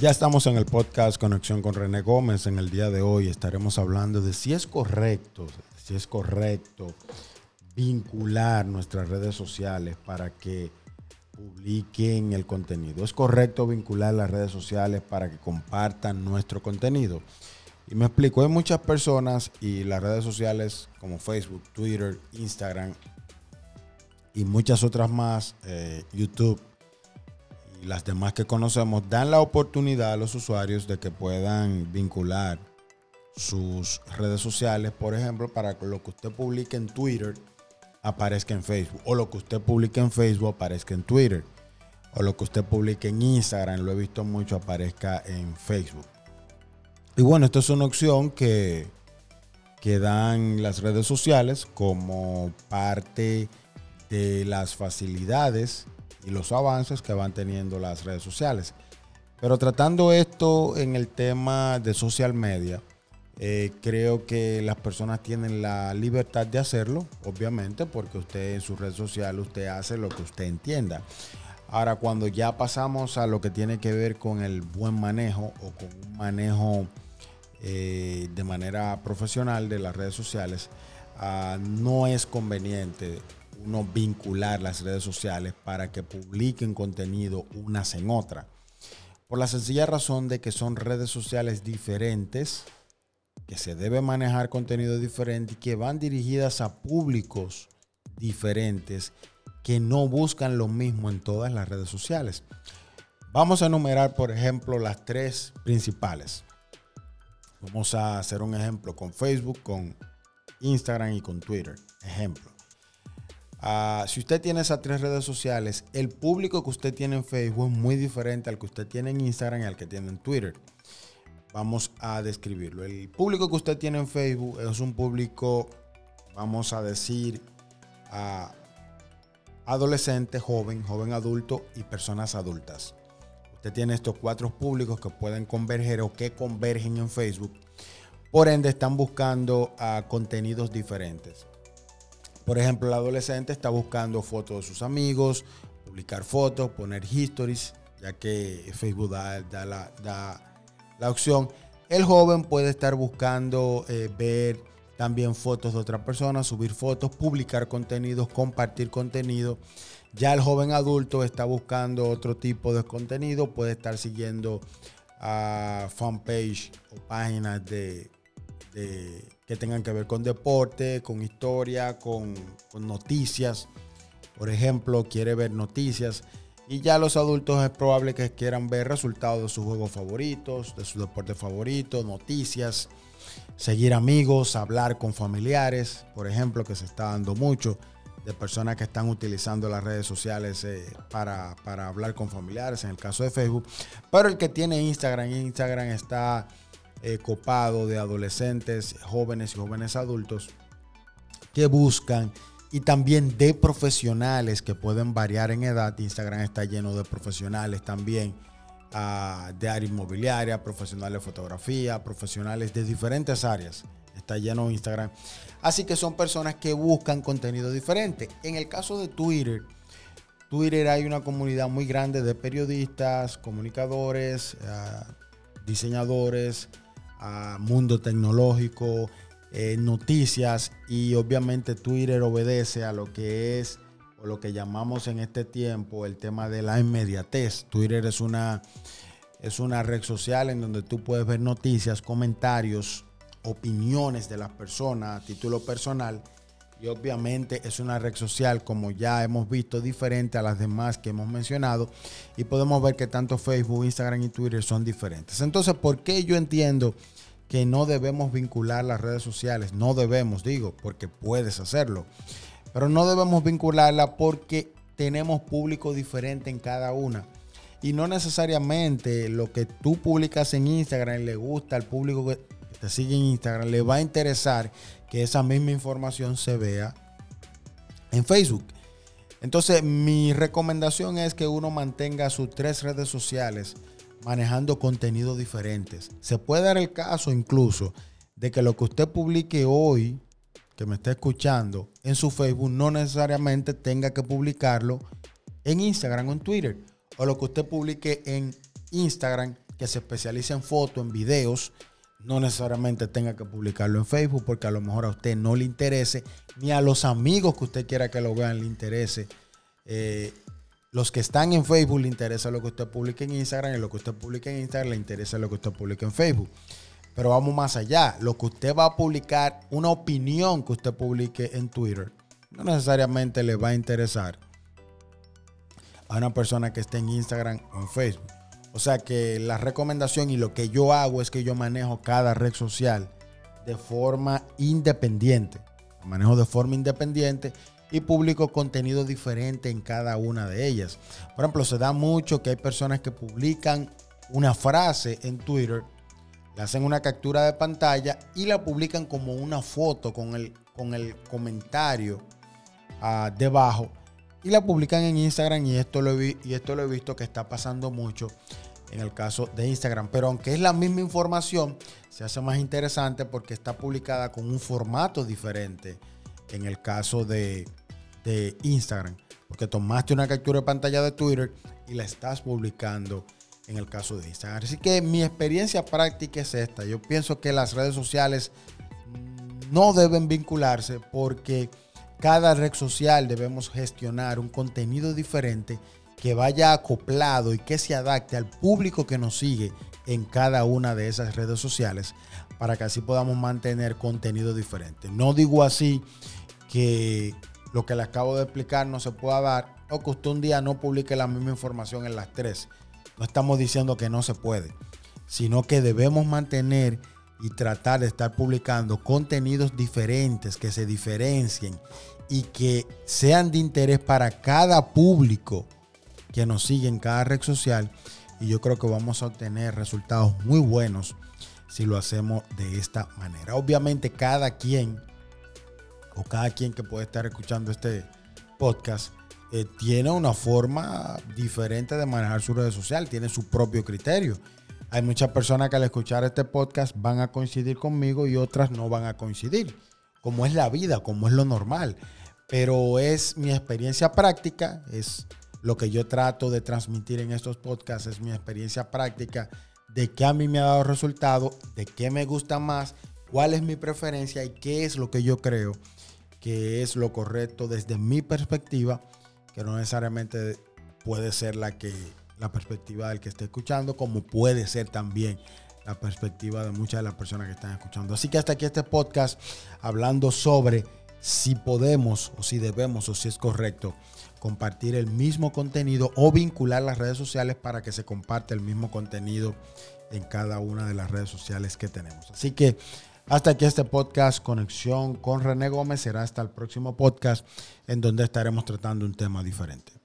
Ya estamos en el podcast Conexión con René Gómez. En el día de hoy estaremos hablando de si es correcto, si es correcto vincular nuestras redes sociales para que publiquen el contenido. Es correcto vincular las redes sociales para que compartan nuestro contenido. Y me explico, hay muchas personas y las redes sociales como Facebook, Twitter, Instagram y muchas otras más, eh, YouTube, y las demás que conocemos dan la oportunidad a los usuarios de que puedan vincular sus redes sociales, por ejemplo, para que lo que usted publique en Twitter aparezca en Facebook, o lo que usted publique en Facebook aparezca en Twitter, o lo que usted publique en Instagram, lo he visto mucho, aparezca en Facebook. Y bueno, esto es una opción que, que dan las redes sociales como parte de las facilidades y los avances que van teniendo las redes sociales. Pero tratando esto en el tema de social media, eh, creo que las personas tienen la libertad de hacerlo, obviamente, porque usted en su red social usted hace lo que usted entienda. Ahora, cuando ya pasamos a lo que tiene que ver con el buen manejo o con un manejo eh, de manera profesional de las redes sociales, ah, no es conveniente uno vincular las redes sociales para que publiquen contenido unas en otra. Por la sencilla razón de que son redes sociales diferentes, que se debe manejar contenido diferente y que van dirigidas a públicos diferentes que no buscan lo mismo en todas las redes sociales. Vamos a enumerar, por ejemplo, las tres principales. Vamos a hacer un ejemplo con Facebook, con Instagram y con Twitter. Ejemplo. Ah, si usted tiene esas tres redes sociales, el público que usted tiene en Facebook es muy diferente al que usted tiene en Instagram y al que tiene en Twitter. Vamos a describirlo. El público que usted tiene en Facebook es un público, vamos a decir, adolescente, joven, joven adulto y personas adultas. Usted tiene estos cuatro públicos que pueden converger o que convergen en Facebook. Por ende, están buscando ah, contenidos diferentes. Por ejemplo, el adolescente está buscando fotos de sus amigos, publicar fotos, poner histories, ya que Facebook da, la, opción. El joven puede estar buscando eh, ver también fotos de otras personas, subir fotos, publicar contenidos, compartir contenido. Ya el joven adulto está buscando otro tipo de contenido, puede estar siguiendo a fanpage o páginas de que tengan que ver con deporte, con historia, con, noticias. Por ejemplo, quiere ver noticias. Y ya los adultos es probable que quieran ver resultados de sus juegos favoritos, de su deporte favorito, noticias, seguir amigos, hablar con familiares, por ejemplo, que se está dando mucho de personas que están utilizando las redes sociales eh, para, para hablar con familiares, en el caso de Facebook. Pero el que tiene Instagram, Instagram está eh, copado de adolescentes, jóvenes y jóvenes adultos que buscan y también de profesionales que pueden variar en edad. Instagram está lleno de profesionales también ah, de área inmobiliaria, profesionales de fotografía, profesionales de diferentes áreas. Está lleno Instagram. Así que son personas que buscan contenido diferente. En el caso de Twitter, Twitter hay una comunidad muy grande de periodistas, comunicadores, ah, diseñadores, mundo tecnológico, eh, noticias y obviamente Twitter obedece a lo que es o lo que llamamos en este tiempo el tema de la inmediatez. Twitter es una, es una red social en donde tú puedes ver noticias, comentarios, opiniones de las personas a título personal. Y obviamente es una red social, como ya hemos visto, diferente a las demás que hemos mencionado. Y podemos ver que tanto Facebook, Instagram y Twitter son diferentes. Entonces, ¿por qué yo entiendo que no debemos vincular las redes sociales. No debemos, digo, porque puedes hacerlo. Pero no debemos vincularla porque tenemos público diferente en cada una. Y no necesariamente lo que tú publicas en Instagram le gusta al público que te sigue en Instagram, le va a interesar que esa misma información se vea en Facebook. Entonces, mi recomendación es que uno mantenga sus tres redes sociales manejando contenidos diferentes. Se puede dar el caso incluso de que lo que usted publique hoy, que me está escuchando, en su Facebook, no necesariamente tenga que publicarlo en Instagram o en Twitter. O lo que usted publique en Instagram, que se especializa en fotos, en videos, no necesariamente tenga que publicarlo en Facebook porque a lo mejor a usted no le interese, ni a los amigos que usted quiera que lo vean le interese. Eh, los que están en Facebook le interesa lo que usted publique en Instagram y lo que usted publique en Instagram le interesa lo que usted publique en Facebook. Pero vamos más allá. Lo que usted va a publicar, una opinión que usted publique en Twitter, no necesariamente le va a interesar a una persona que esté en Instagram o en Facebook. O sea que la recomendación y lo que yo hago es que yo manejo cada red social de forma independiente. manejo de forma independiente y publico contenido diferente en cada una de ellas. Por ejemplo, se da mucho que hay personas que publican una frase en Twitter, le hacen una captura de pantalla y la publican como una foto con el, con el comentario ah, debajo y la publican en Instagram y esto, lo he, visto que está pasando mucho en el caso de Instagram. Pero aunque es la misma información, se hace más interesante porque está publicada con un formato diferente en el caso de, de Instagram. Porque tomaste una captura de pantalla de Twitter y la estás publicando en el caso de Instagram. Así que mi experiencia práctica es esta. Yo pienso que las redes sociales no deben vincularse porque cada red social debemos gestionar un contenido diferente que vaya acoplado y que se adapte al público que nos sigue en cada una de esas redes sociales para que así podamos mantener contenido diferente. No digo así que lo que le acabo de explicar no se pueda dar o que usted un día no publique la misma información en las tres. No estamos diciendo que no se puede, sino que debemos mantener y tratar de estar publicando contenidos diferentes que se diferencien y que sean de interés para cada público que nos sigue en cada red social. Y yo creo que vamos a obtener resultados muy buenos si lo hacemos de esta manera. Obviamente cada quien o cada quien que puede estar escuchando este podcast eh, tiene una forma diferente de manejar su red social, tiene su propio criterio. Hay muchas personas que al escuchar este podcast van a coincidir conmigo y otras no van a coincidir, como es la vida, como es lo normal. Pero es mi experiencia práctica, es lo que yo trato de transmitir en estos podcasts, es mi experiencia práctica de qué a mí me ha dado resultado, de qué me gusta más, cuál es mi preferencia y qué es lo que yo creo que es lo correcto desde mi perspectiva, que no necesariamente puede ser la que la perspectiva del que esté escuchando, como puede ser también la perspectiva de muchas de las personas que están escuchando. Así que hasta aquí este podcast hablando sobre si podemos o si debemos o si es correcto compartir el mismo contenido o vincular las redes sociales para que se comparte el mismo contenido en cada una de las redes sociales que tenemos. Así que hasta aquí este podcast, Conexión con René Gómez. Será hasta el próximo podcast en donde estaremos tratando un tema diferente.